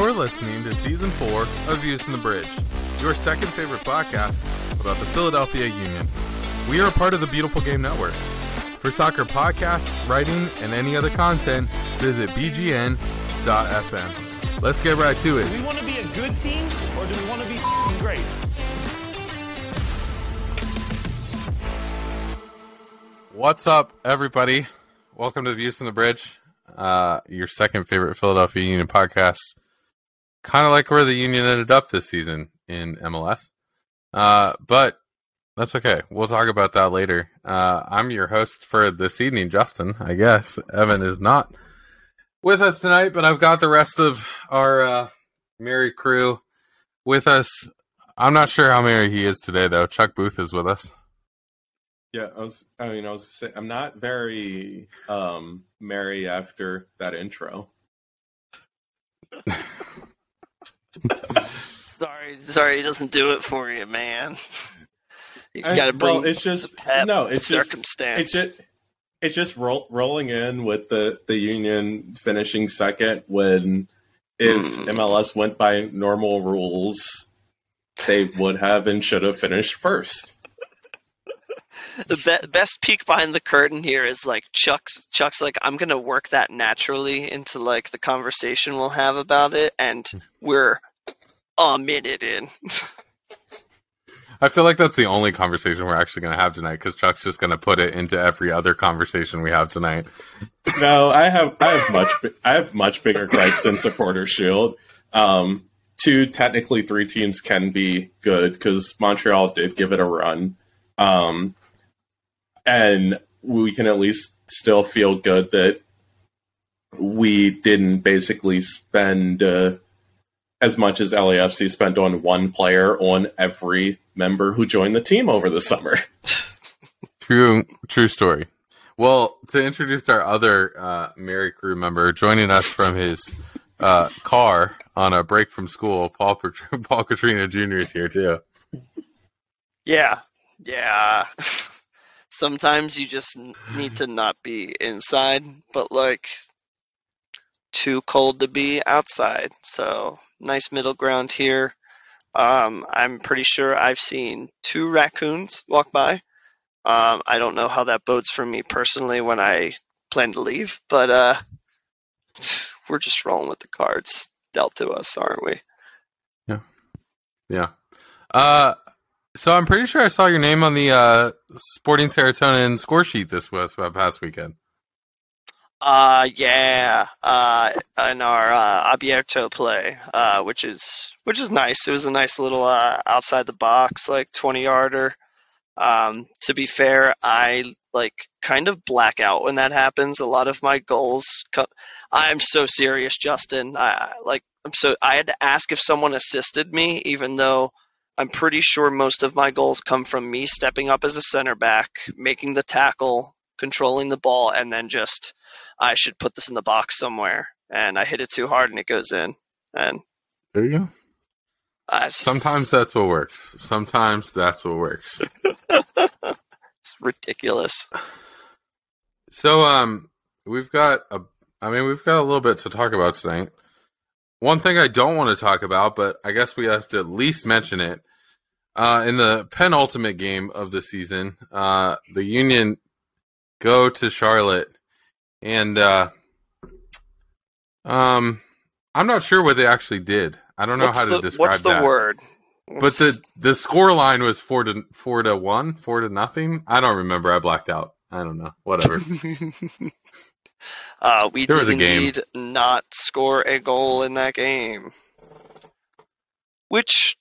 You're listening to season four of Views from the Bridge, your second favorite podcast about the Philadelphia Union. We are a part of the Beautiful Game Network. For soccer podcasts, writing, and any other content, visit bgn.fm. Let's get right to Do it. we want to be a good team or do we want to be great? What's up, everybody? Welcome to Views from the Bridge, uh, your second favorite Philadelphia Union podcast. Kind of like where the Union ended up this season in MLS. Uh, but that's okay. We'll talk about that later. Uh, I'm your host for this evening, Justin, I guess. Evan is not with us tonight, but I've got the rest of our uh, merry crew with us. I'm not sure how merry he is today, though. Chuck Booth is with us. Yeah, I was. I mean, I was. Say, I'm not very um merry after that intro. Sorry, sorry, it doesn't do it for you, man. You I- got to bring well, it's just no. It's just circumstance. it's just it's just roll, rolling in with the the Union finishing second when if Hmm. MLS went by normal rules, they would have and should have finished first. The be- best peek behind the curtain here is like Chuck's. Chuck's like, I'm gonna work that naturally into like the conversation we'll have about it, and we're a minute in. I feel like that's the only conversation we're actually going to have tonight because Chuck's just going to put it into every other conversation we have tonight. No, I have I have much I have much bigger gripes than Supporter Shield. Um, two, technically three teams can be good because Montreal did give it a run, um, and we can at least still feel good that we didn't basically spend uh, as much as LAFC spent on one player on every member who joined the team over the summer. True, true story. Well, to introduce our other uh, Merry crew member, joining us from his uh, car on a break from school, Paul Pat- Paul Katrina Jr. is here too. yeah, yeah. Sometimes you just need to not be inside, but like too cold to be outside. So nice middle ground here. Um, I'm pretty sure I've seen two raccoons walk by. Um, I don't know how that bodes for me personally when I plan to leave, but uh, we're just rolling with the cards dealt to us, aren't we? Yeah. Yeah. Uh, so I'm pretty sure I saw your name on the uh, Sporting Serotonin score sheet this was uh, past weekend. Uh, yeah. Uh, in our uh, Abierto play, uh, which is which is nice. It was a nice little uh, outside the box, like twenty yarder. Um, to be fair, I like kind of black out when that happens. A lot of my goals. Co- I'm so serious, Justin. I I- like. I'm so. I had to ask if someone assisted me, even though I'm pretty sure most of my goals come from me stepping up as a center back, making the tackle, controlling the ball, and then just I should put this in the box somewhere. And I hit it too hard and it goes in. And There you go. I s- Sometimes that's what works. Sometimes that's what works. it's ridiculous. So um we've got a I mean we've got a little bit to talk about tonight. One thing I don't want to talk about, but I guess we have to at least mention it. Uh in the penultimate game of the season, uh the Union go to Charlotte and uh um I'm not sure what they actually did. I don't know what's how to the, describe what's the that. word? But the the score line was four to four to one, four to nothing. I don't remember. I blacked out. I don't know. Whatever. uh, we There did a game. not score a goal in that game, which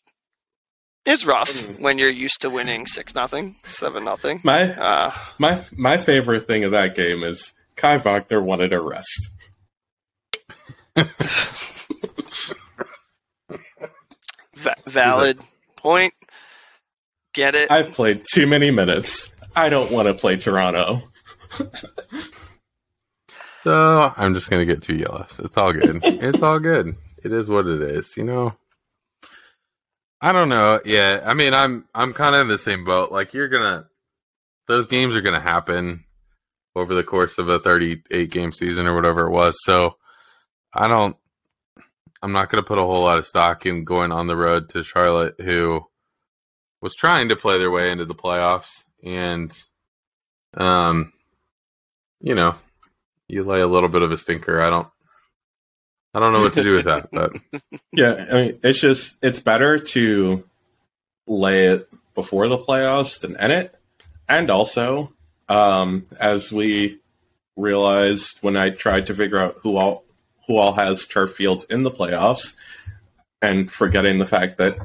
is rough when you're used to winning six nothing, seven nothing. My Uh, My my favorite thing of that game is Kai Wagner wanted a rest. va- valid point. Get it? I've played too many minutes. I don't want to play Toronto. so I'm just gonna get two yellows. It's all good. it's all good. It is what it is. You know. I don't know. Yeah, I mean, I'm I'm kind of in the same boat. Like you're gonna, those games are gonna happen over the course of a 38 game season or whatever it was. So I don't. I'm not to put a whole lot of stock in going on the road to Charlotte, who was trying to play their way into the playoffs, and um, you know, you lay a little bit of a stinker. I don't, I don't know what to do with that, but Yeah, I mean, it's just it's better to lay it before the playoffs than in it, and also, um, as we realized when I tried to figure out who all who all has turf fields in the playoffs, and forgetting the fact that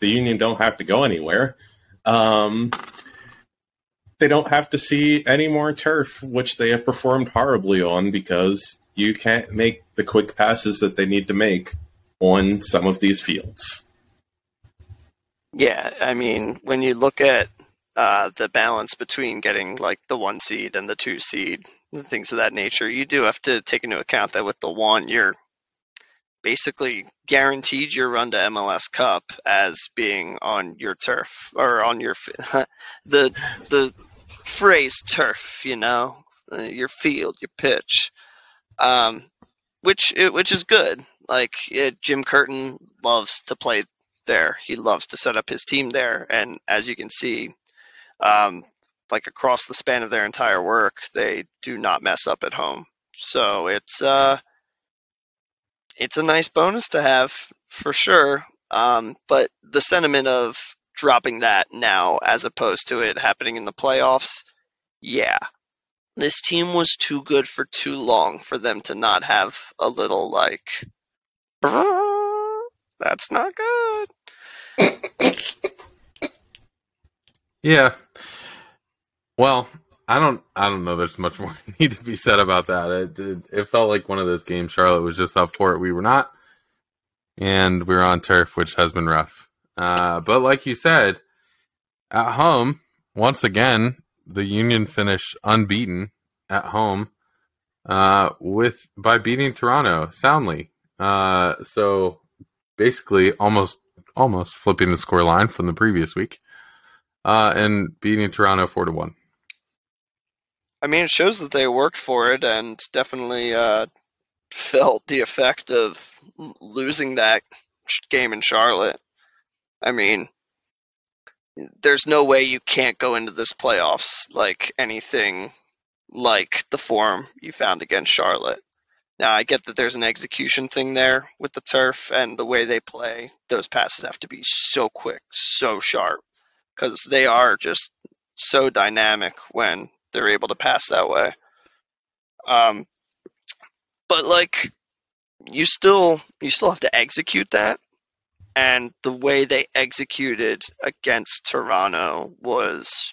the Union don't have to go anywhere. Um, they don't have to see any more turf, which they have performed horribly on because you can't make the quick passes that they need to make on some of these fields. Yeah, I mean, when you look at uh, the balance between getting like the one seed and the two seed, things of that nature, you do have to take into account that with the one, you're basically guaranteed your run to MLS Cup as being on your turf or on your the the phrase turf, you know, uh, your field, your pitch, um, which which is good. Like it, Jim Curtin loves to play there. He loves to set up his team there, and as you can see, um, like across the span of their entire work, they do not mess up at home. So it's uh, it's a nice bonus to have for sure. Um, but the sentiment of dropping that now as opposed to it happening in the playoffs, yeah. This team was too good for too long for them to not have a little like that's not good. yeah. Well, I don't. I don't know. There's much more need to be said about that. It, it, it felt like one of those games. Charlotte was just up for it. We were not, and we were on turf, which has been rough. Uh, but like you said, at home, once again, the Union finished unbeaten at home uh, with by beating Toronto soundly. Uh, so basically, almost almost flipping the score line from the previous week, uh, and beating Toronto four to one. I mean, it shows that they worked for it and definitely uh, felt the effect of losing that game in Charlotte. I mean, there's no way you can't go into this playoffs like anything like the form you found against Charlotte. Now, I get that there's an execution thing there with the turf and the way they play. Those passes have to be so quick, so sharp, because they are just so dynamic when they're able to pass that way. Um, but like, you still you still have to execute that, and the way they executed against Toronto was,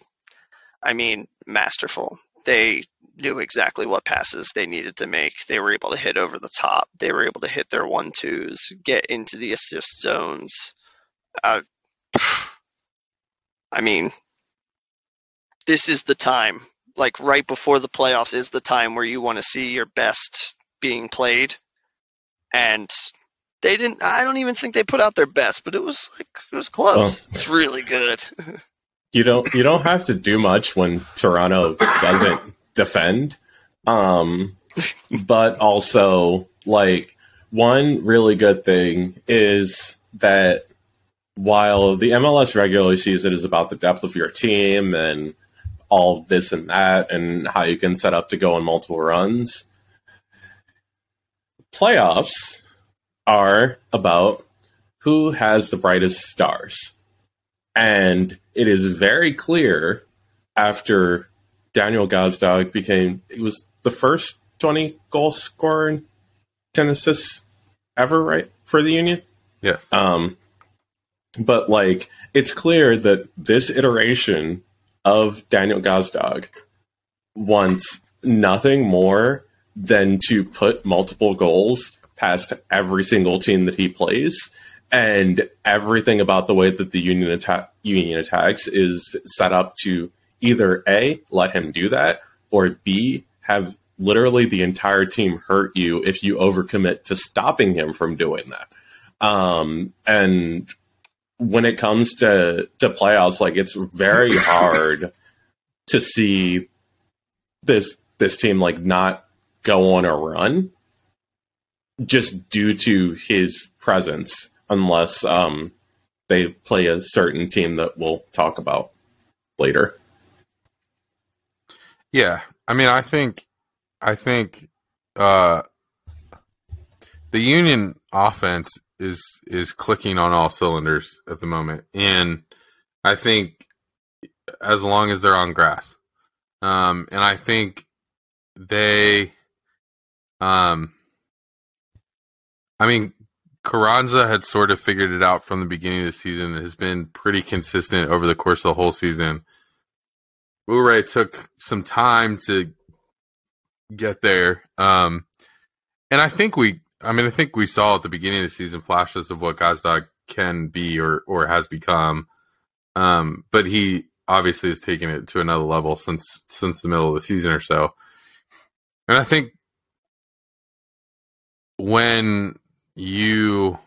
I mean, masterful. They knew exactly what passes they needed to make. They were able to hit over the top. They were able to hit their one twos, get into the assist zones. Uh, I mean, this is the time like right before the playoffs is the time where you want to see your best being played. And they didn't I don't even think they put out their best, but it was like it was close. it's really good. you don't you don't have to do much when Toronto doesn't defend. Um but also like one really good thing is that while the MLS regular season is about the depth of your team and all this and that and how you can set up to go on multiple runs. Playoffs are about who has the brightest stars. And it is very clear after Daniel Gazdag became, it was the first 20 goal scorer in 10 assists ever, right? For the Union? Yes. Um, but like, it's clear that this iteration of Daniel Gazdag wants nothing more than to put multiple goals past every single team that he plays. And everything about the way that the union attack union attacks is set up to either A, let him do that, or B, have literally the entire team hurt you if you overcommit to stopping him from doing that. Um, and when it comes to to playoffs, like it's very hard to see this this team like not go on a run. Just due to his presence, unless um, they play a certain team that we'll talk about later. Yeah, I mean, I think, I think, uh, the Union offense is is clicking on all cylinders at the moment, and I think as long as they're on grass, um, and I think they, um, I mean, Carranza had sort of figured it out from the beginning of the season. It has been pretty consistent over the course of the whole season. Uhre took some time to get there, um, and I think we I mean, I think we saw at the beginning of the season flashes of what Gazdag can be or or has become. Um, but he obviously has taken it to another level since since the middle of the season or so. And I think when you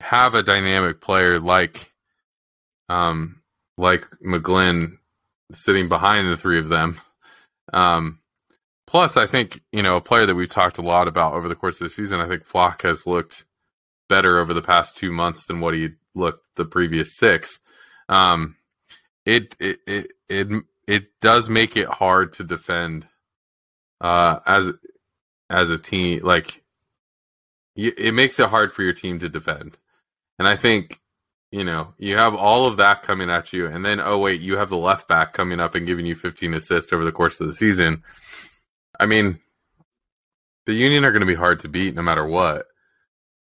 have a dynamic player like um like McGlynn sitting behind the three of them, um, Plus, I think you know a player that we've talked a lot about over the course of the season. I think Flach has looked better over the past two months than what he looked the previous six. Um, it, it it it it does make it hard to defend uh, as as a team. Like it makes it hard for your team to defend, and I think you know you have all of that coming at you, and then oh wait, you have the left back coming up and giving you 15 assists over the course of the season I mean, the Union are going to be hard to beat no matter what.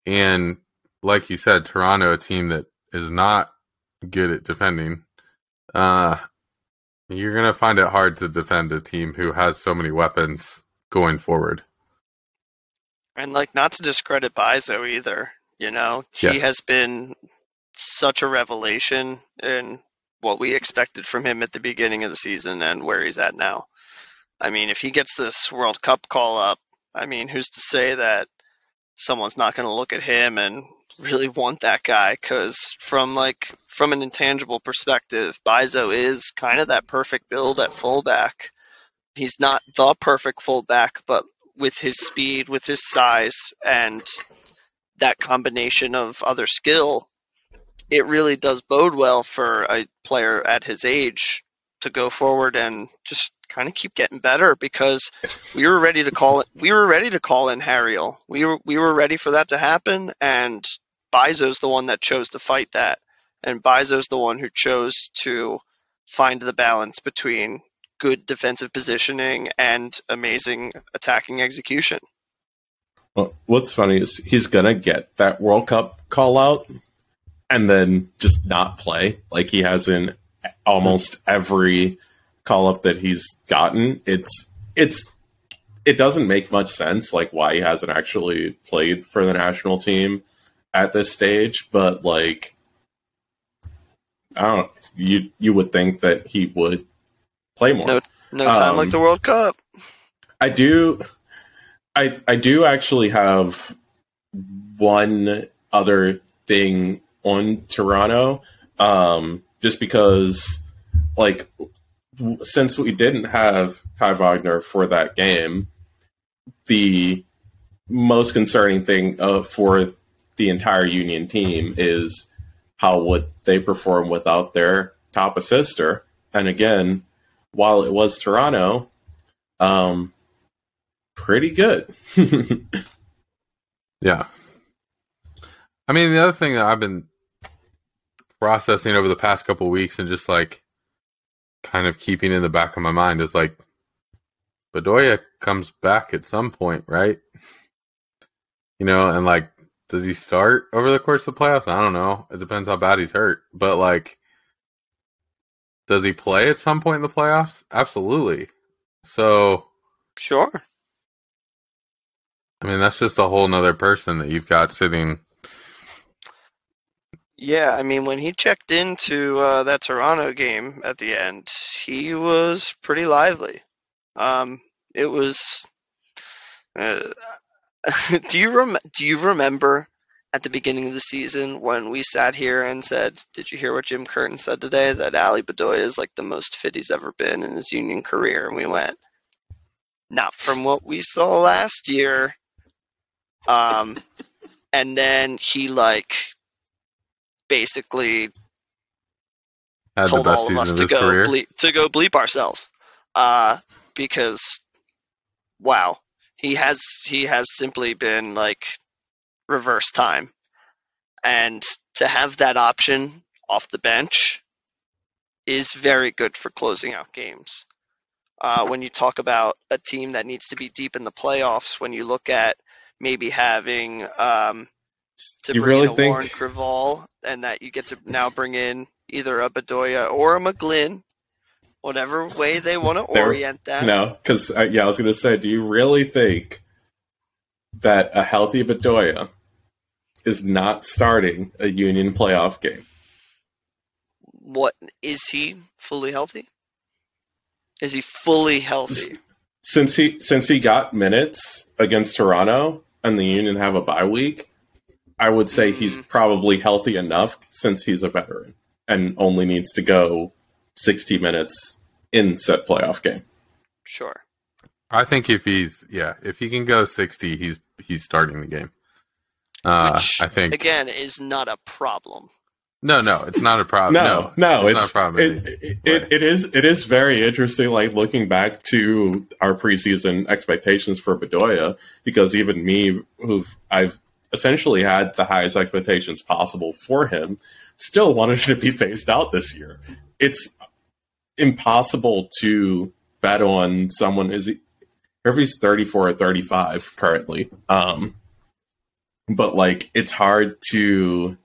And like you said, Toronto, a team that is not good at defending, uh, you're going to find it hard to defend a team who has so many weapons going forward. And like, not to discredit Bizo either. You know, he Yeah. has been such a revelation in what we expected from him at the beginning of the season and where he's at now. I mean, if he gets this World Cup call up, I mean, who's to say that someone's not going to look at him and really want that guy? Because from like from an intangible perspective, Bizo is kind of that perfect build at fullback. He's not the perfect fullback, but with his speed, with his size, and that combination of other skill, it really does bode well for a player at his age to go forward and just kind of keep getting better because we were ready to call it we were ready to call in Harriel. We were we were ready for that to happen and Bizo's the one that chose to fight that. And Bizo's the one who chose to find the balance between good defensive positioning and amazing attacking execution. Well, what's funny is he's gonna get that World Cup call out and then just not play like he has in almost every call up that he's gotten. It's it's it doesn't make much sense like why he hasn't actually played for the national team at this stage, but like I don't you you would think that he would play more. No, no time Um, like the World Cup. I do I I do actually have one other thing on Toronto. Um just because like since we didn't have Kai Wagner for that game, the most concerning thing uh, for the entire Union team is how would they perform without their top assister. And again, while it was Toronto, um, pretty good. Yeah. I mean, the other thing that I've been processing over the past couple weeks and just like kind of keeping in the back of my mind is like Bedoya comes back at some point, right? You know, and like, does he start over the course of the playoffs? I don't know. It depends how bad he's hurt. But like, does he play at some point in the playoffs? Absolutely. So, Sure. I mean, that's just a whole nother person that you've got sitting. Yeah, I mean, when he checked into uh, that Toronto game at the end, he was pretty lively. Um, it was. Uh, do you rem- Do you remember at the beginning of the season when we sat here and said, "Did you hear what Jim Curtin said today? That Ali Bedoya is like the most fit he's ever been in his Union career?" And we went, "Not from what we saw last year." Um, and then he like basically Had told all of us to his go bleep, to go bleep ourselves uh, because wow he has he has simply been like reverse time. And to have that option off the bench is very good for closing out games. Uh, when you talk about a team that needs to be deep in the playoffs when you look at maybe having um, to You bring really in a think- Warren Creavalle and that you get to now bring in either a Bedoya or a McGlynn, whatever way they want to orient that. No, because uh, yeah, I was going to say, do you really think that a healthy Bedoya is not starting a Union playoff game? What is he fully healthy? Is he fully healthy? Since he since he got minutes against Toronto and the Union have a bye week, I would say he's Mhm. probably healthy enough since he's a veteran and only needs to go sixty minutes in set playoff game. Sure. I think if he's yeah, if he can go sixty, he's he's starting the game. Uh, Which I think again is not a problem. no, no, it's not a problem. no, no, it's, it's, not a problem. It, it, it, it is it is very interesting. Like looking back to our preseason expectations for Bedoya, because even me, who I've essentially had the highest expectations possible for him, still wanted him to be phased out this year. It's impossible to bet on someone is he, if he's 34 or 35 currently um but like it's hard to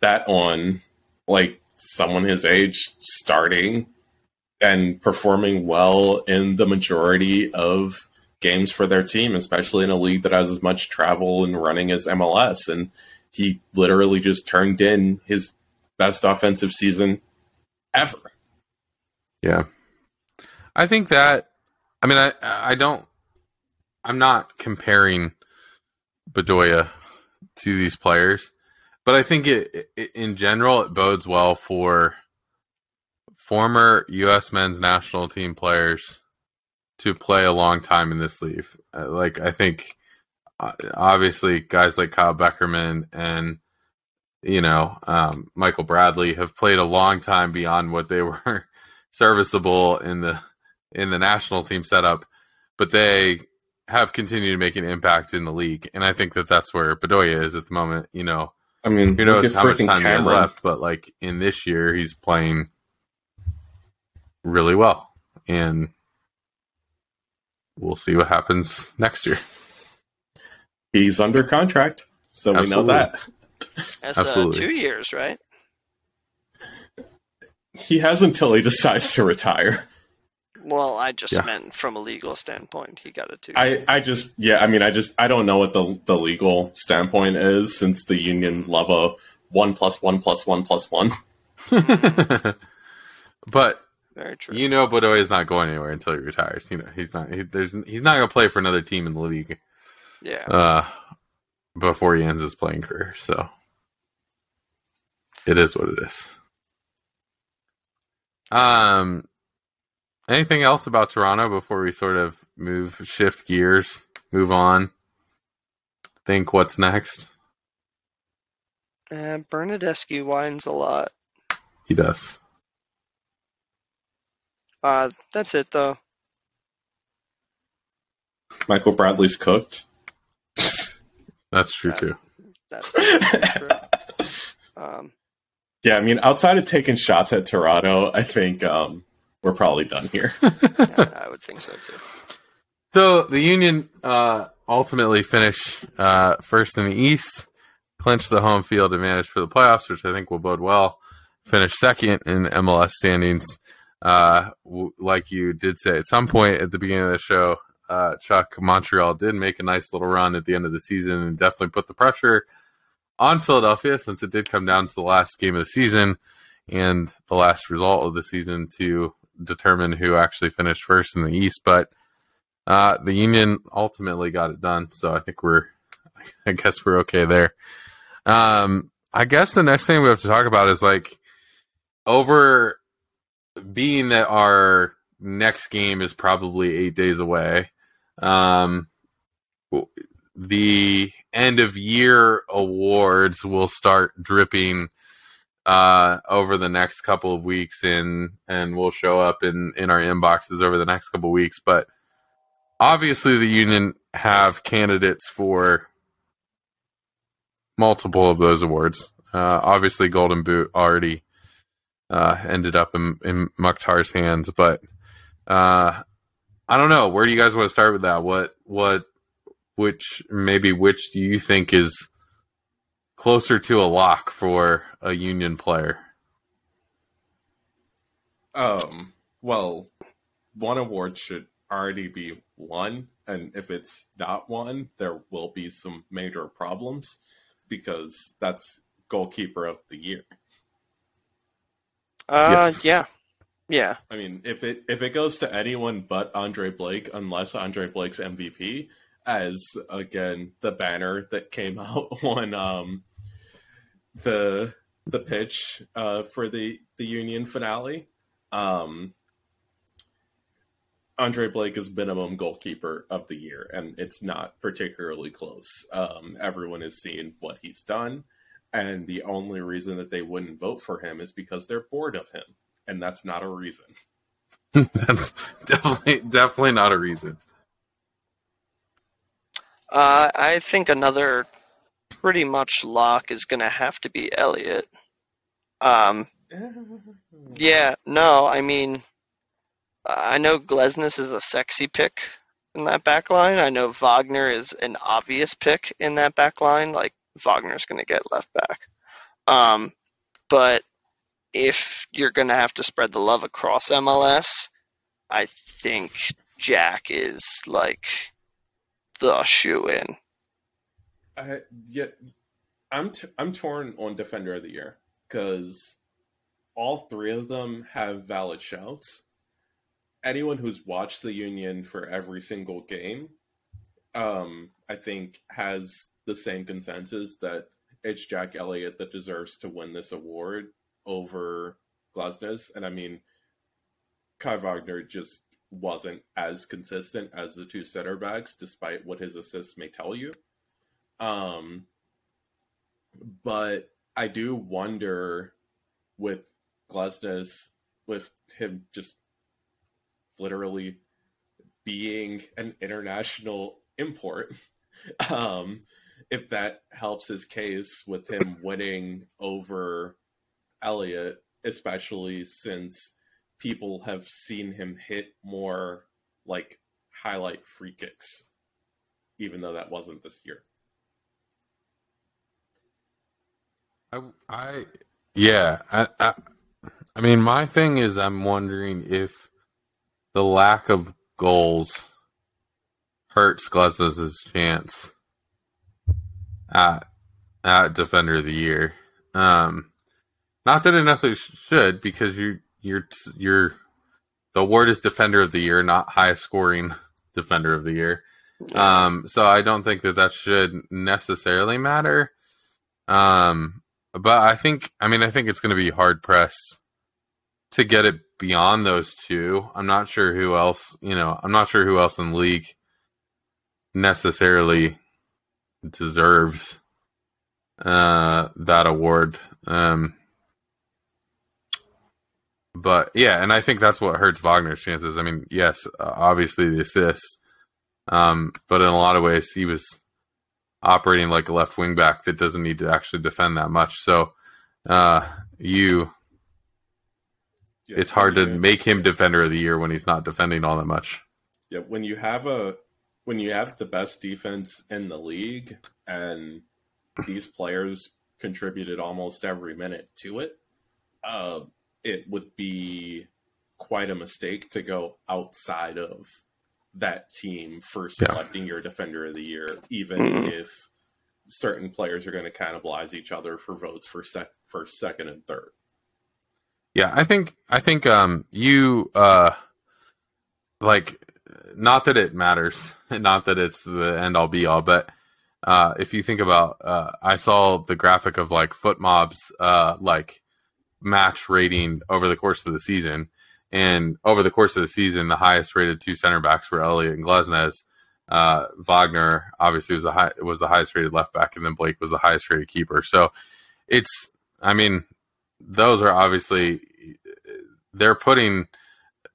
bet on like someone his age starting and performing well in the majority of games for their team, especially in a league that has as much travel and running as MLS. And he literally just turned in his best offensive season ever. Yeah. I think that I mean I I don't I'm not comparing Bedoya to these players, but I think it, it in general it bodes well for former US men's national team players to play a long time in this league. Uh, like I think uh, obviously guys like Kyle Beckerman and you know um, Michael Bradley have played a long time beyond what they were serviceable in the in the national team setup, but they have continued to make an impact in the league, and I think that that's where Bedoya is at the moment. You know, I mean, who look knows how much freaking time he has left, but like in this year, he's playing really well, and we'll see what happens next year. He's under contract, so we know that. That's uh, Absolutely. two years, right? He has until he decides to retire. Well, I just Yeah. meant from a legal standpoint, he got it two. I, I just yeah I mean I just I don't know what the the legal standpoint is since the union love a one plus one plus one plus one. but Very true. you know, Bedoya is not going anywhere until he retires. You know, he's not. He, there's he's not going to play for another team in the league. yeah. uh, before he ends his playing career. So it is what it is. Um, anything else about Toronto before we sort of move, shift gears, move on? Think what's next? Uh, Bernadeschi whines a lot. He does. Uh, that's it though. Michael Bradley's cooked. That's true Uh, too. That's, that's true. Um, Yeah, I mean outside of taking shots at Toronto, I think um, we're probably done here. yeah, I would think so too. So the Union uh, ultimately finish uh, first in the East, clinch the home field advantage for the playoffs, which I think will bode well. Finish second in MLS standings. Uh, w- like you did say at some point at the beginning of the show, uh, Chuck Montreal did make a nice little run at the end of the season and definitely put the pressure on Philadelphia since it did come down to the last game of the season and the last result of the season to determine who actually finished first in the East. But uh, the Union ultimately got it done, so I think we're, I guess we're okay there. Um, I guess the next thing we have to talk about is like over being that our next game is probably eight days away. Um, the end of year awards will start dripping uh, over the next couple of weeks in and will show up in in our inboxes over the next couple of weeks. But obviously the union have candidates for multiple of those awards. Uh, obviously golden boot already uh, ended up in, in Mukhtar's hands. But uh, i don't know. Where do you guys want to start with that? What what which maybe which do you think is closer to a lock for a union player? Um, well, one award should already be won, and if it's not one, there will be some major problems because that's goalkeeper of the year. Uh, yes. yeah, yeah. I mean, if it if it goes to anyone but Andre Blake, unless Andre Blake's MVP, as again the banner that came out on um the the pitch uh, for the the Union finale. Um, Andre Blake is minimum goalkeeper of the year, and it's not particularly close. Um, everyone has seen what he's done, and the only reason that they wouldn't vote for him is because they're bored of him, and that's not a reason. that's definitely definitely not a reason. Uh, I think another pretty much lock is going to have to be Elliott. Um, yeah, no, I mean, I know Glesnes is a sexy pick in that back line. I know Wagner is an obvious pick in that back line. Like, Wagner's going to get left back. Um, but if you're going to have to spread the love across MLS, I think Jack is like the shoe in. I yeah, I'm t- I'm torn on defender of the year because all three of them have valid shouts. Anyone who's watched the Union for every single game, um, I think has the same consensus that it's Jack Elliott that deserves to win this award over Glesnes. And I mean, Kai Wagner just wasn't as consistent as the two center backs, despite what his assists may tell you. Um, but I do wonder with Glesnes, with him just literally being an international import, um, if that helps his case with him winning over Elliott, especially since people have seen him hit more like highlight free kicks, even though that wasn't this year. I, I yeah, I, I, I mean, my thing is, I'm wondering if the lack of goals hurts Glesnes' chance at at Defender of the Year. Um, not that enough should, because you you're you're the award is Defender of the Year, not highest scoring Defender of the Year. Um, so I don't think that that should necessarily matter. Um, but I think, I mean, I think it's going to be hard pressed to get it beyond those two. I'm not sure who else, you know, I'm not sure who else in the league necessarily deserves uh, that award. Um, but yeah, and I think that's what hurts Wagner's chances. I mean, yes, obviously the assists, um, but in a lot of ways, he was operating like a left wing back that doesn't need to actually defend that much. So uh, you, yeah, it's hard to make him defender of the year when he's not defending all that much. Yeah, when you have a when you have the best defense in the league and these players contributed almost every minute to it, uh, it would be quite a mistake to go outside of that team for selecting yeah. your defender of the year, even mm-hmm. if certain players are going to cannibalize each other for votes for sec- first, second, and third. Yeah, I think I think um, you uh, like not that it matters, not that it's the end all be all, but uh, if you think about, uh, I saw the graphic of like FotMob's uh, like match rating over the course of the season, and over the course of the season, the highest rated two center backs were Elliott and Glesnes. Uh, Wagner obviously was the high, was the highest rated left back, and then Blake was the highest rated keeper. So it's, I mean, those are obviously they're putting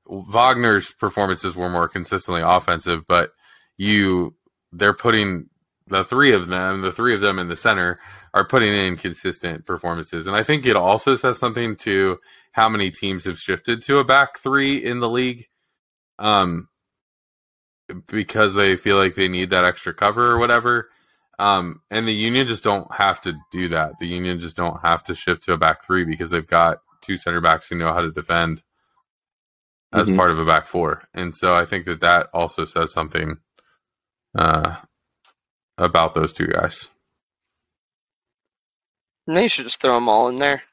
Wagner's performances were more consistently offensive, but you they're putting the three of them, the three of them in the center are putting in consistent performances. And I think it also says something to how many teams have shifted to a back three in the league. Um, because they feel like they need that extra cover or whatever. Um, and the Union just don't have to do that. The Union just don't have to shift to a back three because they've got two center backs who know how to defend as Mhm. part of a back four. And so I think that that also says something uh, about those two guys. And they should just throw them all in there.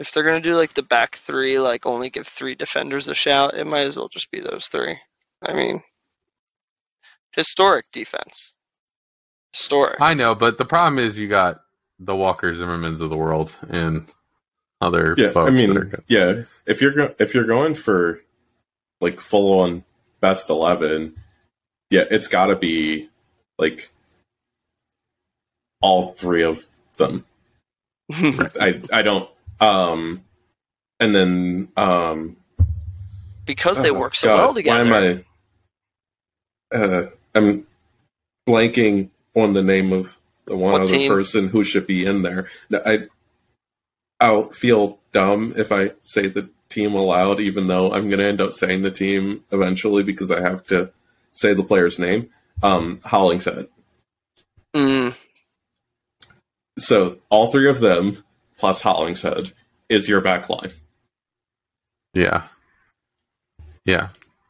If they're gonna do like the back three, like only give three defenders a shout, it might as well just be those three. I mean, historic defense. Historic. I know, but the problem is you got the Walker Zimmermans of the world and other Yeah, folks I mean, that are good. yeah. If you're go- if you're going for like full on best eleven, yeah, it's got to be like all three of them. I I don't um, and then um, because they oh, work so God, well together. Why am I? Uh, I'm blanking on the name of the one What other team? person who should be in there. No, I I'll feel dumb if I say the team aloud, even though I'm going to end up saying the team eventually because I have to say the player's name. Um, Hollingshead. Mm, So all three of them plus Hollingshead is your back line. Yeah. Yeah.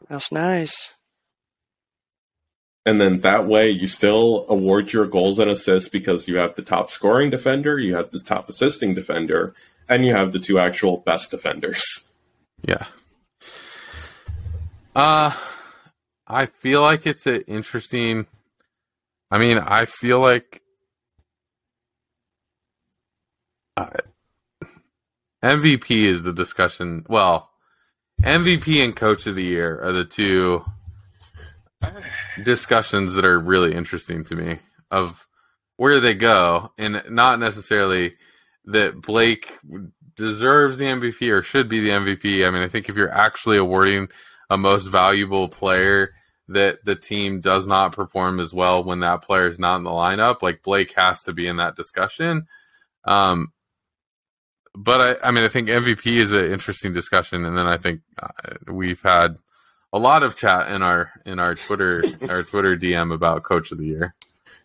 that's nice. And then that way you still award your goals and assists because you have the top scoring defender, you have the top assisting defender, and you have the two actual best defenders. Yeah. Uh I feel like it's an interesting I mean, I feel like MVP is the discussion. Well, MVP and coach of the year are the two discussions that are really interesting to me of where they go and not necessarily that Blake deserves the MVP or should be the MVP. I mean, I think if you're actually awarding a most valuable player that the team does not perform as well when that player is not in the lineup, like Blake has to be in that discussion. Um, but I, I mean, I think MVP is an interesting discussion, and then I think uh, we've had a lot of chat in our in our Twitter our Twitter DM about Coach of the Year.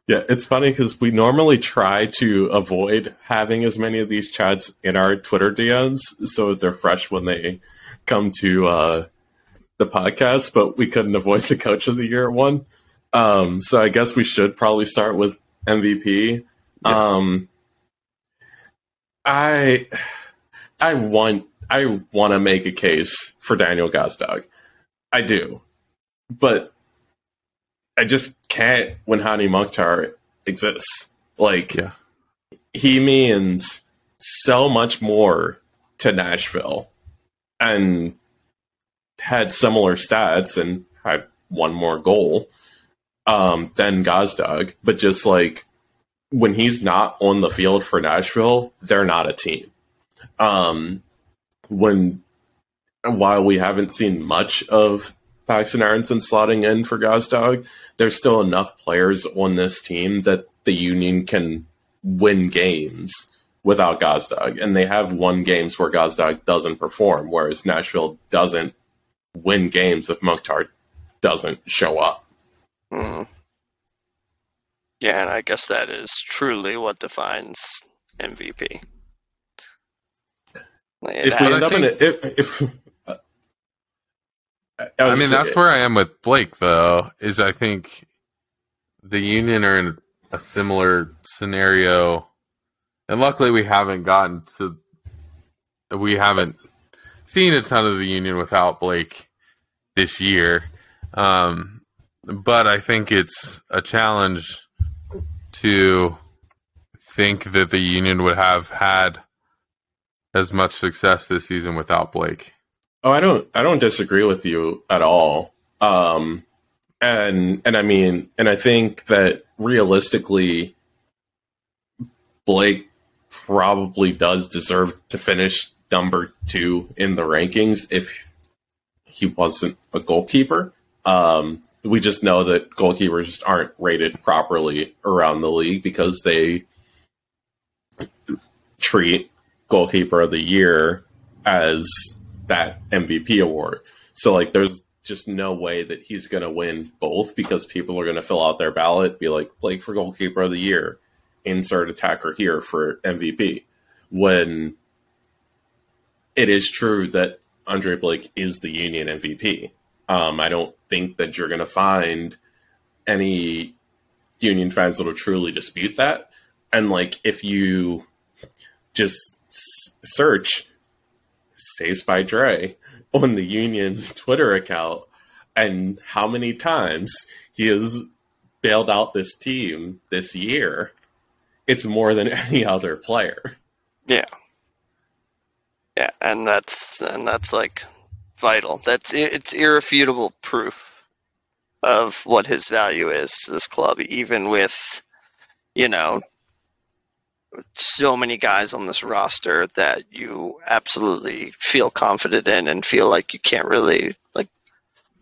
Yeah, it's funny because we normally try to avoid having as many of these chats in our Twitter DMs so they're fresh when they come to uh, the podcast, but we couldn't avoid the coach of the year one. Um, so I guess we should probably start with MVP. Um, I I want I want to make a case for Daniel Gazdag. I do, but I just can't when Hany Mukhtar exists. Like, Yeah. he means so much more to Nashville and had similar stats and had one more goal um, than Gazdag. But just like when he's not on the field for Nashville, they're not a team. Um, when while we haven't seen much of Paxten Aaronson slotting in for Gazdag, there's still enough players on this team that the Union can win games without Gazdag. And they have won games where Gazdag doesn't perform, whereas Nashville doesn't win games if Mukhtar doesn't show up. Mm. Yeah, and I guess that is truly what defines MVP. It If we has end up in a, if, if uh, I was- mean, that's where I am with Blake, though. Is I think the Union are in a similar scenario, and luckily we haven't gotten to. We haven't seen a ton of the Union without Blake this year, um, but I think it's a challenge to think that the Union would have had as much success this season without Blake. Oh, I don't I don't disagree with you at all. Um and and I mean, and I think that realistically, Blake probably does deserve to finish number two in the rankings if he wasn't a goalkeeper. Um, we just know that goalkeepers just aren't rated properly around the league because they treat goalkeeper of the year as that MVP award. So like there's just no way that he's going to win both because people are going to fill out their ballot be like Blake for goalkeeper of the year, insert attacker here for MVP. When it is true that Andre Blake is the Union MVP. Um, I don't think that you're going to find any Union fans that will truly dispute that. And like, if you just s- search "Saves by Dre" on the Union Twitter account, and how many times he has bailed out this team this year, it's more than any other player. Yeah. Yeah, and that's and that's like vital. That's it's irrefutable proof of what his value is to this club, even with you know so many guys on this roster that you absolutely feel confident in and feel like you can't really like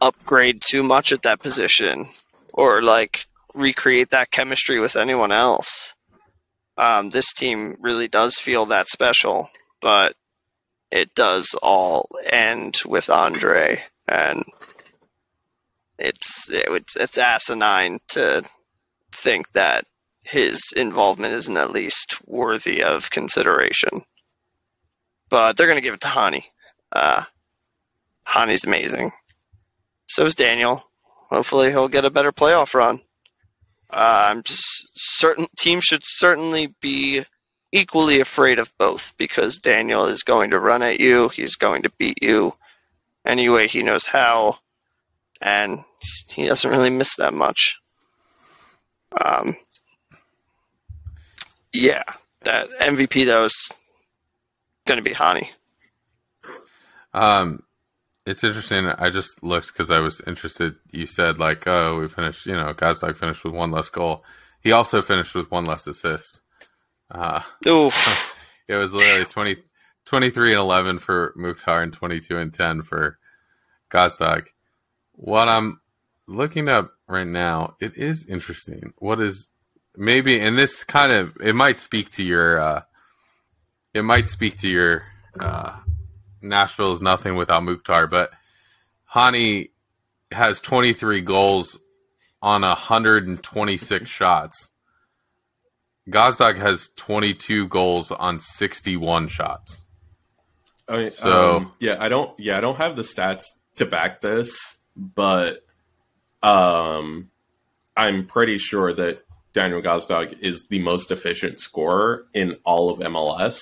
upgrade too much at that position or like recreate that chemistry with anyone else. Um, this team really does feel that special, but it does all end with Andre, and it's it's it's asinine to think that his involvement isn't at least worthy of consideration. But they're going to give it to Hany. Uh, Hany's amazing. So is Daniel. Hopefully, he'll get a better playoff run. Uh, I'm certain teams should certainly be equally afraid of both because Daniel is going to run at you. He's going to beat you any way he knows how, and he doesn't really miss that much. Um, yeah, that MVP though is going to be Hany. Um, it's interesting. I just looked because I was interested. You said like, oh, we finished. You know, Gazdag finished with one less goal. He also finished with one less assist. Uh, Oof. it was literally 20, 23 and 11 for Mukhtar and 22 and 10 for Gazdag. What I'm looking up right now, it is interesting. What is maybe, and this kind of, it might speak to your, uh, it might speak to your, uh, Nashville is nothing without Mukhtar, but Hany has 23 goals on 126 shots. Gazdag has 22 goals on 61 shots. Mean, So- um, yeah, I don't. Yeah, I don't have the stats to back this, but um, I'm pretty sure that Daniel Gazdag is the most efficient scorer in all of MLS,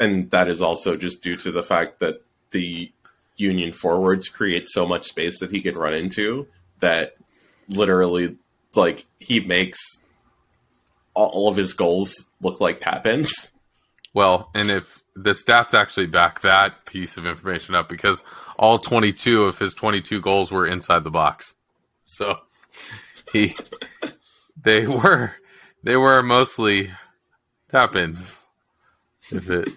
and that is also just due to the fact that the Union forwards create so much space that he can run into that literally, like, he makes all of his goals look like tap ins. Well, and if the stats actually back that piece of information up because all 22 of his 22 goals were inside the box. So he they were they were mostly tap ins if it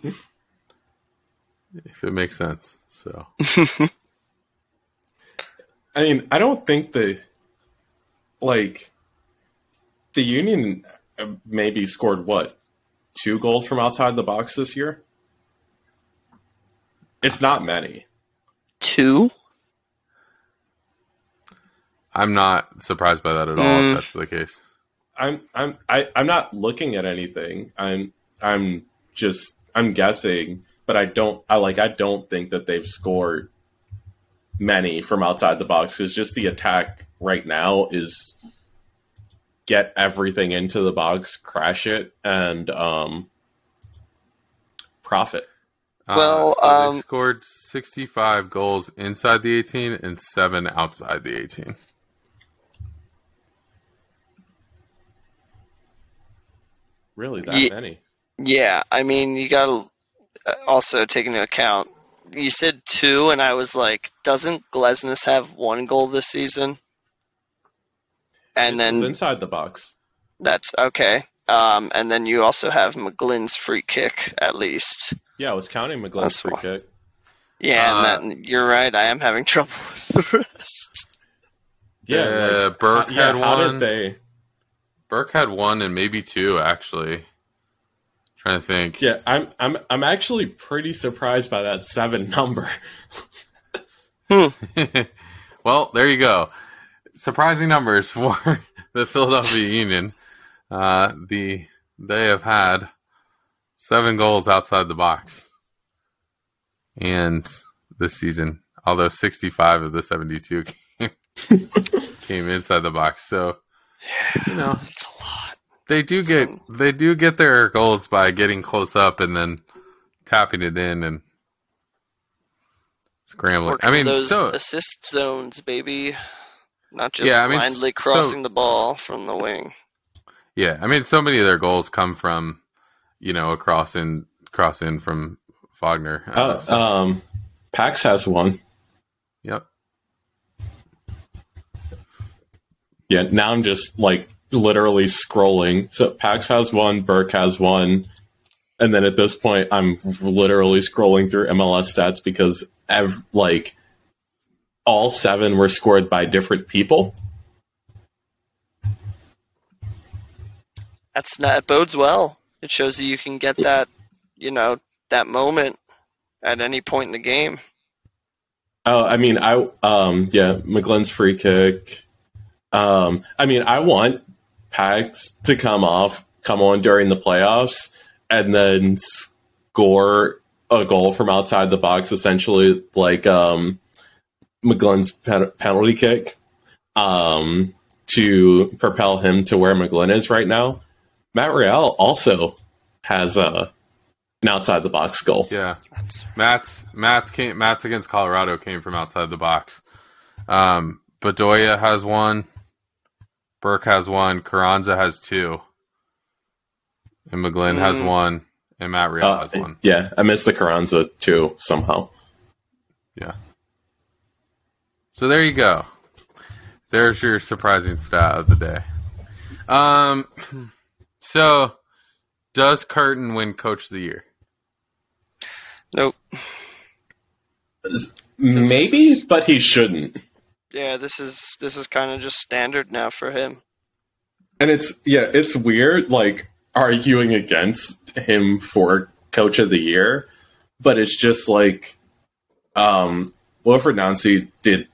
if it makes sense. So I mean, I don't think the like the Union maybe scored what two goals from outside the box this year. It's not many. Two? I'm not surprised by that at all Mm. if that's the case. I'm I'm I, I'm not looking at anything. I'm I'm just I'm guessing, but I don't I like I don't think that they've scored many from outside the box because just the attack right now is get everything into the box, crash it, and um profit. Well, Uh, so um, they scored 65 goals inside the 18 and seven outside the 18. Really that Ye- many? Yeah, I mean, you got to also take into account. You said two, and I was like, doesn't Glesnes have one goal this season? And It's then inside the box. that's okay. Um, and then you also have McGlynn's free kick at least. Yeah, I was counting That's McGlynn's free why. kick. Yeah, Uh, and that, you're right. I am having trouble with the rest. Yeah, Uh, like, Burke how- yeah, had how one. did they? Burke had one and maybe two actually. Trying to think. Yeah, I'm I'm I'm actually pretty surprised by that seven number. hmm. well, there you go. Surprising numbers for the Philadelphia Union. Uh, the they have had seven goals outside the box, and this season, although sixty-five of the seventy-two came, came inside the box, so you know It's a lot. they do get Some- they do get their goals by getting close up and then tapping it in and scrambling. I mean, those so assist zones, baby. Not just Yeah, I mean, blindly so- crossing the ball from the wing. Yeah, I mean, so many of their goals come from, you know, a cross in, cross in from Wagner. Uh, Uh, so- um, Pax has one. yep. Yeah, now I'm just like literally scrolling. So Pax has one, Burke has one, and then at this point, I'm literally scrolling through MLS stats because ev- like all seven were scored by different people. That's not it bodes well. It shows that you can get that, you know, that moment at any point in the game. Oh, I mean, I um, yeah, McGlynn's free kick. Um, I mean, I want Pax to come off, come on during the playoffs, and then score a goal from outside the box, essentially like um, McGlynn's pen- penalty kick, um, to propel him to where McGlynn is right now. Matt Real also has a an outside the box goal. Yeah, Matt's Matt's came Matt's against Colorado came from outside the box. Um, Bedoya has one. Burke has one. Carranza has two. And McGlynn has Mm. one. And Matt Real Uh, has one. yeah, I missed the Carranza too somehow. So there you go. There's your surprising stat of the day. Um, so does Curtin win Coach of the Year? nope. Maybe, but he shouldn't. Yeah, this is this is kind of just standard now for him. And it's yeah, it's weird like arguing against him for coach of the year, but it's just like um Wilfried Nancy did s-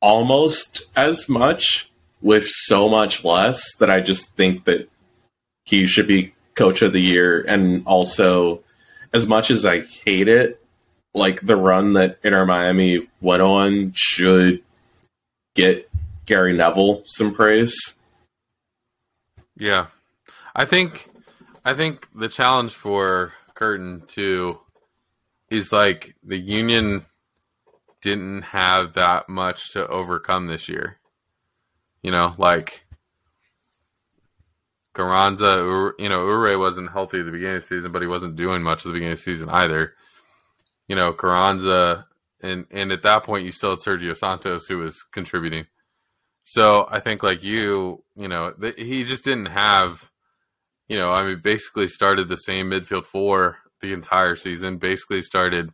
almost as much with so much less that I just think that he should be coach of the year and also as much as I hate it, like the run that Inter Miami went on should get Gary Neville some praise. Yeah, I think I think the challenge for Curtin too is like the Union didn't have that much to overcome this year. You know, like Carranza, Ur- you know, Uhre wasn't healthy at the beginning of the season, but he wasn't doing much at the beginning of the season either. You know, Carranza, and and at that point, you still had Sergio Santos who was contributing. So I think, like you, you know, th- he just didn't have, you know, I mean, basically started the same midfield four the entire season. Basically started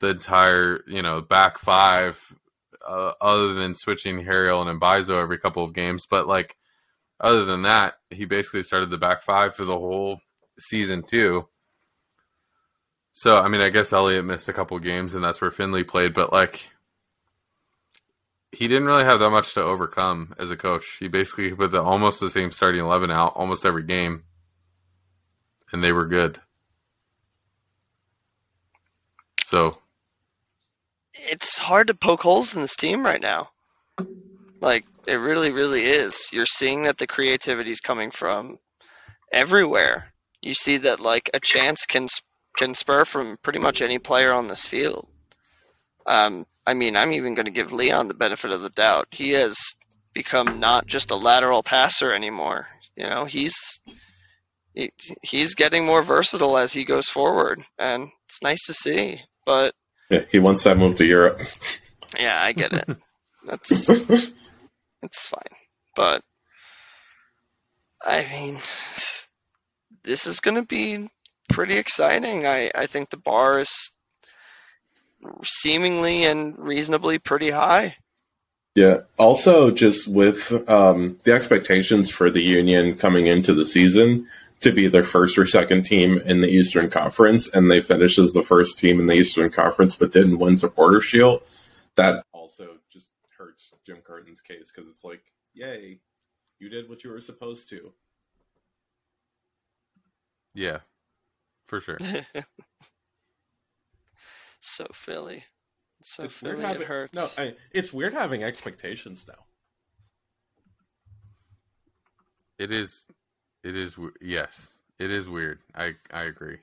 the entire, you know, back five, uh, other than switching Harriel and Mbaizo every couple of games. But like, other than that, he basically started the back five for the whole season too. So I mean, I guess Elliott missed a couple games, and that's where Finley played. But like, he didn't really have that much to overcome as a coach. He basically put the, almost the same starting eleven out almost every game, and they were good. So It's hard to poke holes in this team right now. Like it really, really is. You're seeing that the creativity is coming from everywhere. You see that like a chance can can spur from pretty much any player on this field. Um, I mean, I'm even going to give Leon the benefit of the doubt. He has become not just a lateral passer anymore. You know, he's he- he's getting more versatile as he goes forward, and it's nice to see. But Yeah, he wants that move to Europe. yeah, I get it. That's It's fine. But I mean, this is going to be pretty exciting. I, I think the bar is seemingly and reasonably pretty high. Yeah. Also, just with um, the expectations for the Union coming into the season to be their first or second team in the Eastern Conference, and they finished as the first team in the Eastern Conference but didn't win Supporter Shield, that also just hurts Jim Curtin's case because it's like, yay, you did what you were supposed to. Yeah, for sure. so Philly. So it's Philly, having, it hurts. No, I, it's weird having expectations now. It is. It is. Yes, it is weird. I I agree.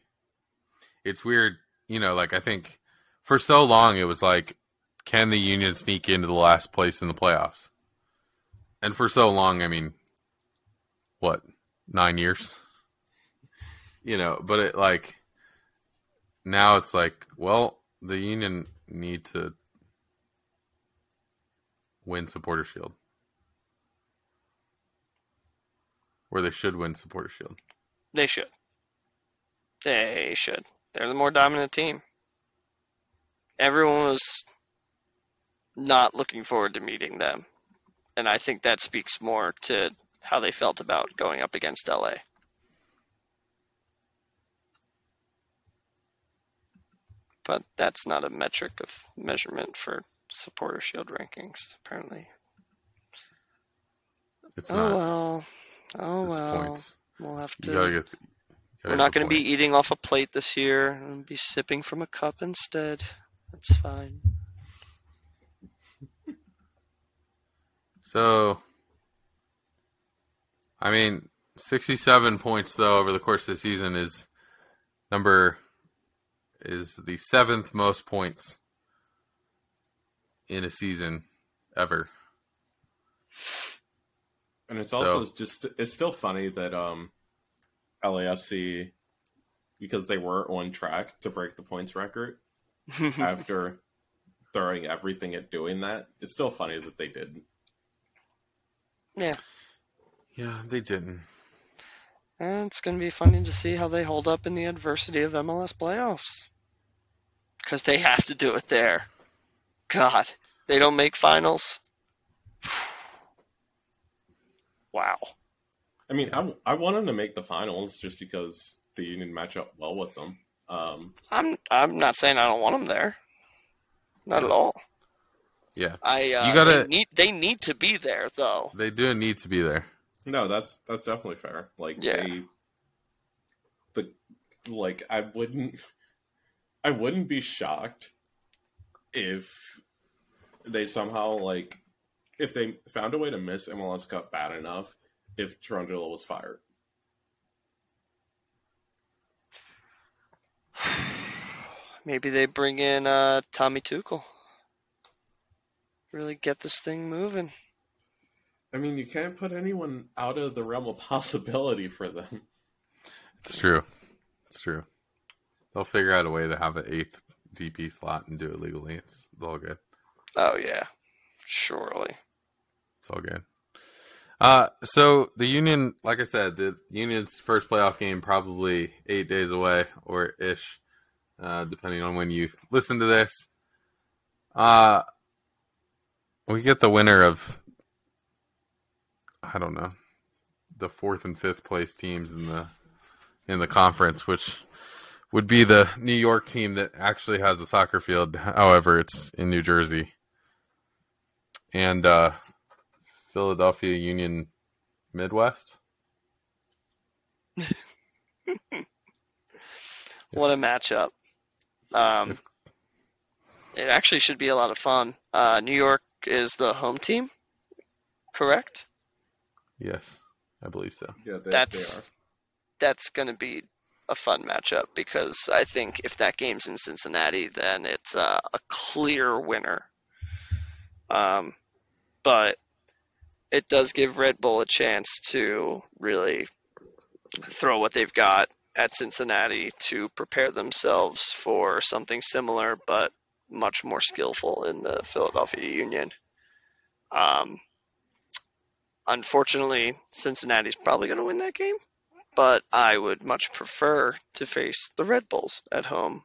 It's weird. You know, like I think for so long it was like, can the Union sneak into the last place in the playoffs? And for so long, I mean, what nine years? You know, but it like now it's like, well, the Union need to win Supporter Shield. Or they should win Supporter Shield. They should. They should. They're the more dominant team. Everyone was not looking forward to meeting them. And I think that speaks more to how they felt about going up against LA. But that's not a metric of measurement for supporter shield rankings, apparently. It's Oh not. well. Oh it's well. points. We'll have You to. gotta get. you gotta We're not going to be eating off a plate this year. I'm going to be sipping from a cup instead. That's fine. So, I mean, 67 points though over the course of the season is number is the seventh most points in a season ever. And it's So- also just it's still funny that um LAFC because they were on track to break the points record after throwing everything at doing that. It's still funny that they didn't. yeah. Yeah, they didn't. And it's going to be funny to see how they hold up in the adversity of MLS playoffs. Because they have to do it there. God, they don't make finals. wow. I mean, I, I want them to make the finals just because the Union match up well with them. Um, I'm I'm not saying I don't want them there. Not at all. Yeah, I uh, You gotta- they need they need to be there though. they do need to be there. no, that's that's definitely fair. Like Yeah. they, the like I wouldn't, I wouldn't be shocked if they somehow like if they found a way to miss MLS Cup bad enough if Cherundolo was fired. Maybe they bring in uh, Tommy Tuchel. Really get this thing moving. I mean, you can't put anyone out of the realm of possibility for them. It's true. It's true. They'll figure out a way to have an eighth DP slot and do it legally. It's, it's all good. Oh yeah, surely. It's all good. Uh, so the Union, like I said, the Union's first playoff game probably eight days away or ish, uh, depending on when you listen to this. Uh, we get the winner of, I don't know, the fourth and fifth place teams in the in the conference, which would be the New York team that actually has a soccer field. However, it's in New Jersey. And uh, Philadelphia Union Midwest. What a matchup. Um, If- it actually should be a lot of fun. Uh, New York is the home team, correct? Yes, I believe so. Yeah, they, that's that's going to be a fun matchup because I think if that game's in Cincinnati, then it's uh, a clear winner. Um, but it does give Red Bull a chance to really throw what they've got at Cincinnati to prepare themselves for something similar, but much more skillful in the Philadelphia Union. Um, unfortunately, Cincinnati's probably going to win that game, but I would much prefer to face the Red Bulls at home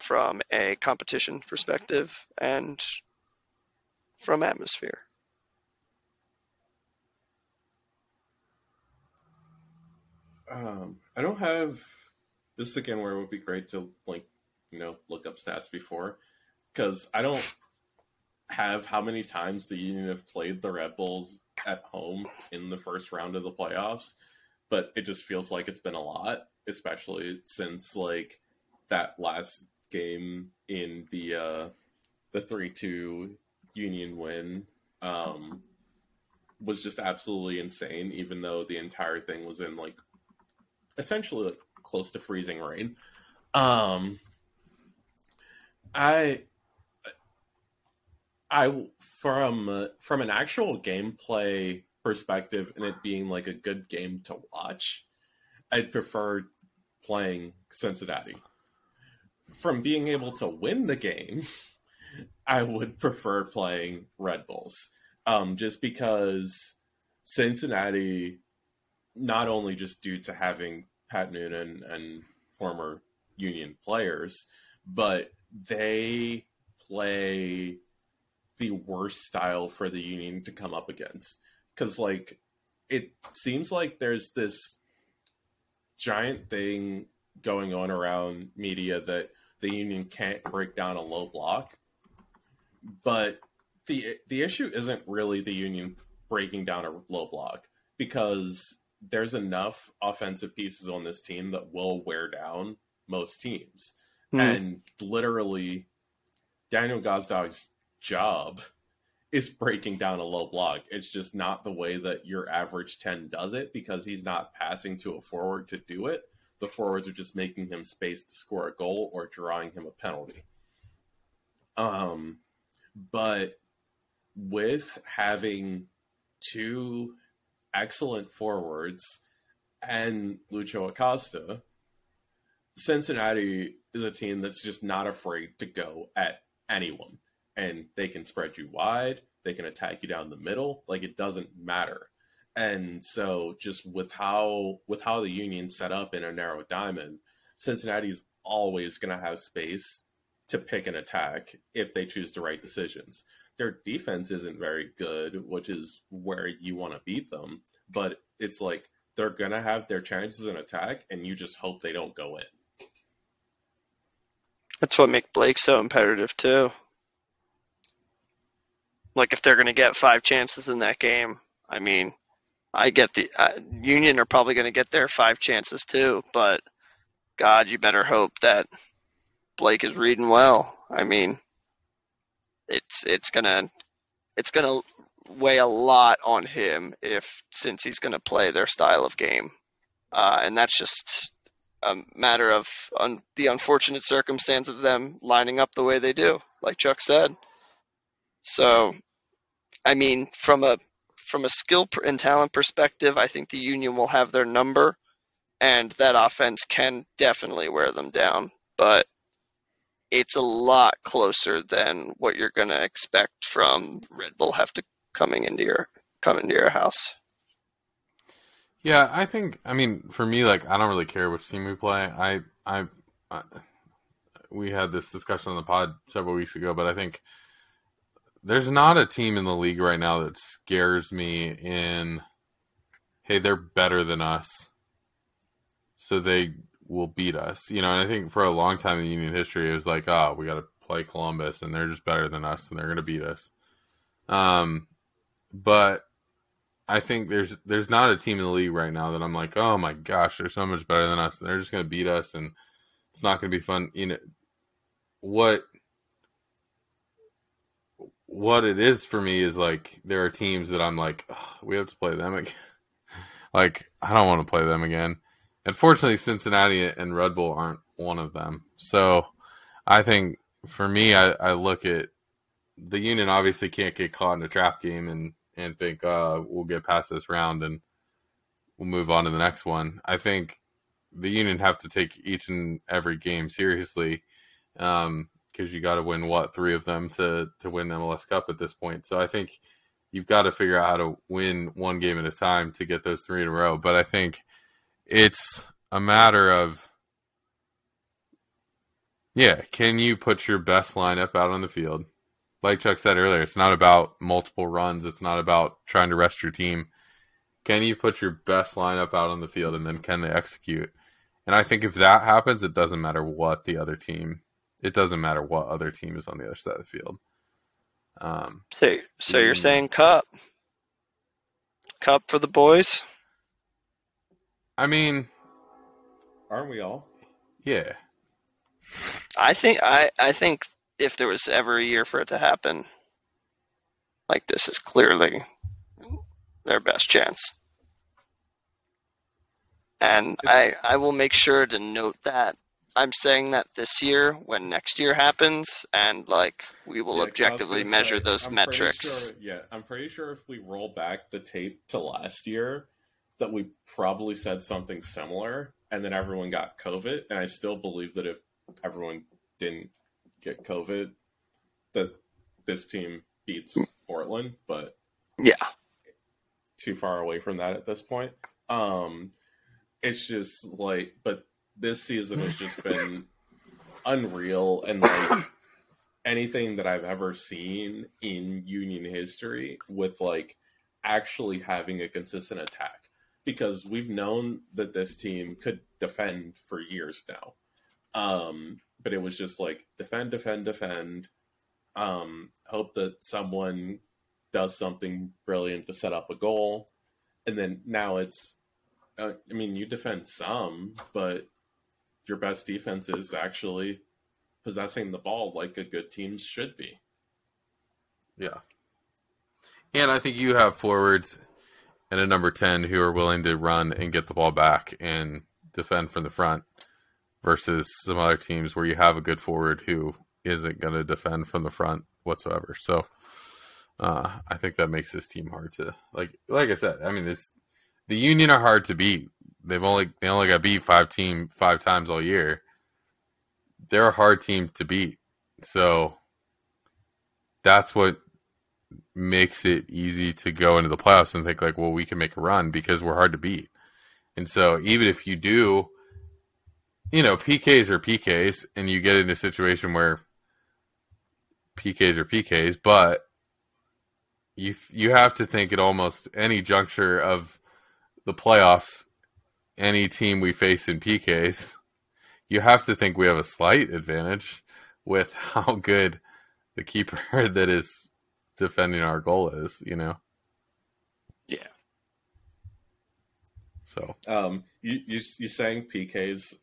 from a competition perspective and from atmosphere. Um, I don't have this is again where it would be great to like you know look up stats before because I don't have how many times the Union have played the Red Bulls at home in the first round of the playoffs, but it just feels like it's been a lot, especially since like that last game in the uh the 3-2 Union win um was just absolutely insane even though the entire thing was in like essentially like close to freezing rain. Um I I from from an actual gameplay perspective and it being like a good game to watch, I'd prefer playing Cincinnati. From being able to win the game, I would prefer playing Red Bulls. Um, just because Cincinnati, not only just due to having Pat Noonan and former Union players, but they play the worst style for the Union to come up against. Because, like, it seems like there's this giant thing going on around media that the Union can't break down a low block. But the the issue isn't really the Union breaking down a low block because there's enough offensive pieces on this team that will wear down most teams. Hmm. And literally, Daniel Gazdag's job is breaking down a low block. It's just not the way that your average 10 does it because he's not passing to a forward to do it. The forwards are just making him space to score a goal or drawing him a penalty. Um, but with having two excellent forwards and Lucho Acosta, Cincinnati is a team that's just not afraid to go at anyone. And they can spread you wide, they can attack you down the middle, like it doesn't matter. And so just with how with how the Union set up in a narrow diamond, Cincinnati's always going to have space to pick an attack if they choose the right decisions. Their defense isn't very good, which is where you want to beat them, but it's like they're to have their chances in attack and you just hope they don't go in. That's what makes Blake so imperative too. Like if they're to get five chances in that game, I mean, I get the uh, Union are probably to get their five chances too, but God, you better hope that Blake is reading well. I mean, it's it's gonna it's gonna weigh a lot on him if since he's gonna play their style of game, uh, and that's just a matter of un- the unfortunate circumstance of them lining up the way they do, like Chuck said. So, I mean, from a from a skill and talent perspective, I think the Union will have their number, and that offense can definitely wear them down. But it's a lot closer than what you're going to expect from Red Bull have to coming into your coming to your house. Yeah, I think. I mean, for me, like, I don't really care which team we play. I, I, I, we had this discussion on the pod several weeks ago, but I think there's not a team in the league right now that scares me. In, hey, they're better than us, so they will beat us. You know, and I think for a long time in Union history, it was like, oh, we got to play Columbus, and they're just better than us, and they're going to beat us. Um, but I think there's there's not a team in the league right now that I'm like, oh my gosh, they're so much better than us, and they're just going to beat us, and it's not going to be fun. You know what? What it is for me is like there are teams that I'm like, we have to play them again. like I don't want to play them again. Unfortunately, Cincinnati and Red Bull aren't one of them. So I think for me, I, I look at the Union obviously can't get caught in a trap game and and think uh, we'll get past this round and we'll move on to the next one. I think the Union have to take each and every game seriously because um, you got to win what three of them to to win MLS Cup at this point. So I think you've got to figure out how to win one game at a time to get those three in a row. But I think it's a matter of yeah, can you put your best lineup out on the field? Like Chuck said earlier, it's not about multiple runs. It's not about trying to rest your team. Can you put your best lineup out on the field and then can they execute? And I think if that happens, it doesn't matter what the other team. It doesn't matter what other team is on the other side of the field. Um, So, so you're Mm. saying cup, cup for the boys? I mean, Aren't we all? yeah, I think I I think if there was ever a year for it to happen, like this is clearly their best chance. And I I will make sure to note that I'm saying that this year when next year happens and like we will Yeah, 'cause I was objectively measure say, those I'm metrics. sure- yeah, I'm pretty sure if we roll back the tape to last year, that we probably said something similar, and then everyone got COVID. And I still believe that if everyone didn't get COVID, that this team beats Portland. But Yeah. too far away from that at this point. Um, it's just like, but this season has just been unreal and like anything that I've ever seen in Union history with like actually having a consistent attack because we've known that this team could defend for years now. Um, but it was just like defend, defend, defend. Um, hope that someone does something brilliant to set up a goal, and then now it's. Uh, I mean, you defend some, but your best defense is actually possessing the ball like a good team should be. yeah. And I think you have forwards and a number 10 who are willing to run and get the ball back and defend from the front versus some other teams where you have a good forward who isn't going to defend from the front whatsoever. So uh, I think that makes this team hard to like. Like I said, I mean, this the Union are hard to beat. They've only they only got beat five team five times all year. They're a hard team to beat. So that's what makes it easy to go into the playoffs and think like, well, we can make a run because we're hard to beat. And so even if you do, you know, PKs are PKs, and you get in a situation where PKs are PKs, but you you have to think at almost any juncture of the playoffs, any team we face in PKs, you have to think we have a slight advantage with how good the keeper that is defending our goal is, you know. Yeah. So Um, you you you saying PKs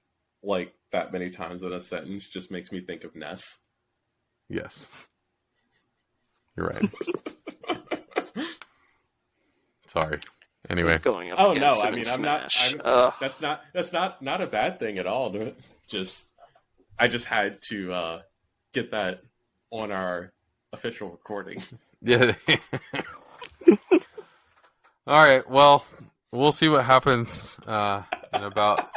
like that many times in a sentence just makes me think of Ness. yes, you're right. Sorry. Anyway, Going Oh no, I mean I'm not. I'm, Ugh. that's not that's not not a bad thing at all. Just I just had to uh, get that on our official recording. yeah. All right. Well, we'll see what happens uh, in about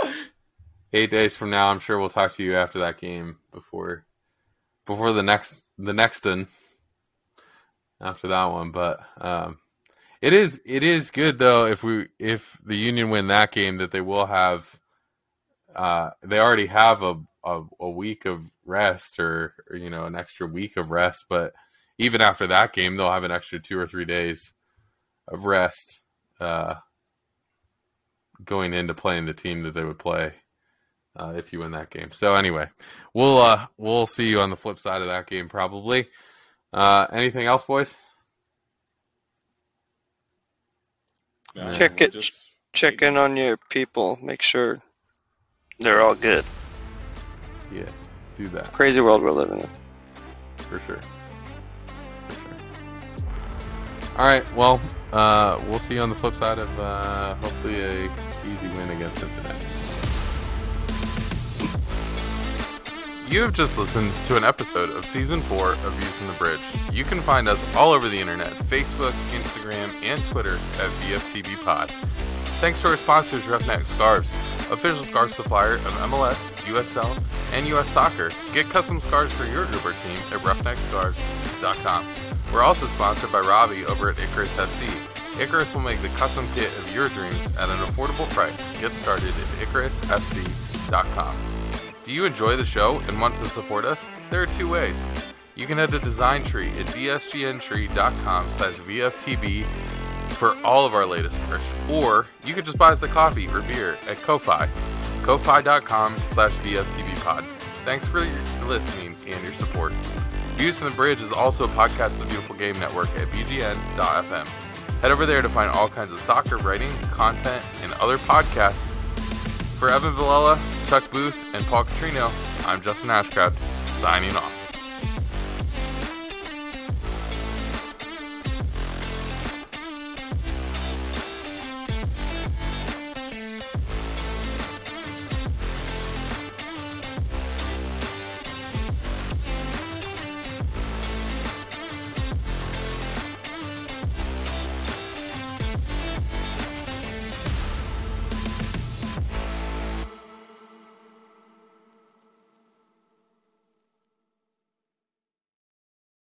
eight days from now. I'm sure we'll talk to you after that game before before the next the next one after that one. But um, it is it is good though if we if the Union win that game that they will have uh, they already have a, a a week of rest or, or you know an extra week of rest, but even after that game they'll have an extra two or three days of rest uh, going into playing the team that they would play uh, if you win that game. So anyway, we'll uh, we'll see you on the flip side of that game probably. Uh, anything else, boys? No, Check we'll it- just- Check in on your people. Make sure they're all good. Yeah, do that Crazy world we're living in. for sure. For sure. All right. Well, uh, we'll see you on the flip side of uh, hopefully a easy win against Cincinnati. You have just listened to an episode of season four of Views from the Bridge. You can find us all over the internet Facebook, Instagram, and Twitter at VFTB Pod. Thanks to our sponsors, Roughneck Scarves, official scarf supplier of MLS, USL, and US Soccer. Get custom scarves for your Uber team at roughneckscarves.com. We're also sponsored by Robbie over at Icarus FC. Icarus will make the custom kit of your dreams at an affordable price. Get started at IcarusFC.com. Do you enjoy the show and want to support us? There are two ways. You can head to Design Tree at dsgntree.com slash VFTB for all of our latest merch, or you could just buy us a coffee or beer at Ko-Fi, ko-fi.com slash VFTBpod. Thanks for listening and your support. Views from the Bridge is also a podcast of the Beautiful Game Network at bgn.fm. Head over there to find all kinds of soccer writing, content, and other podcasts. For Evan Villela, Chuck Booth, and Paul Catrino, I'm Justin Ashcraft, signing off.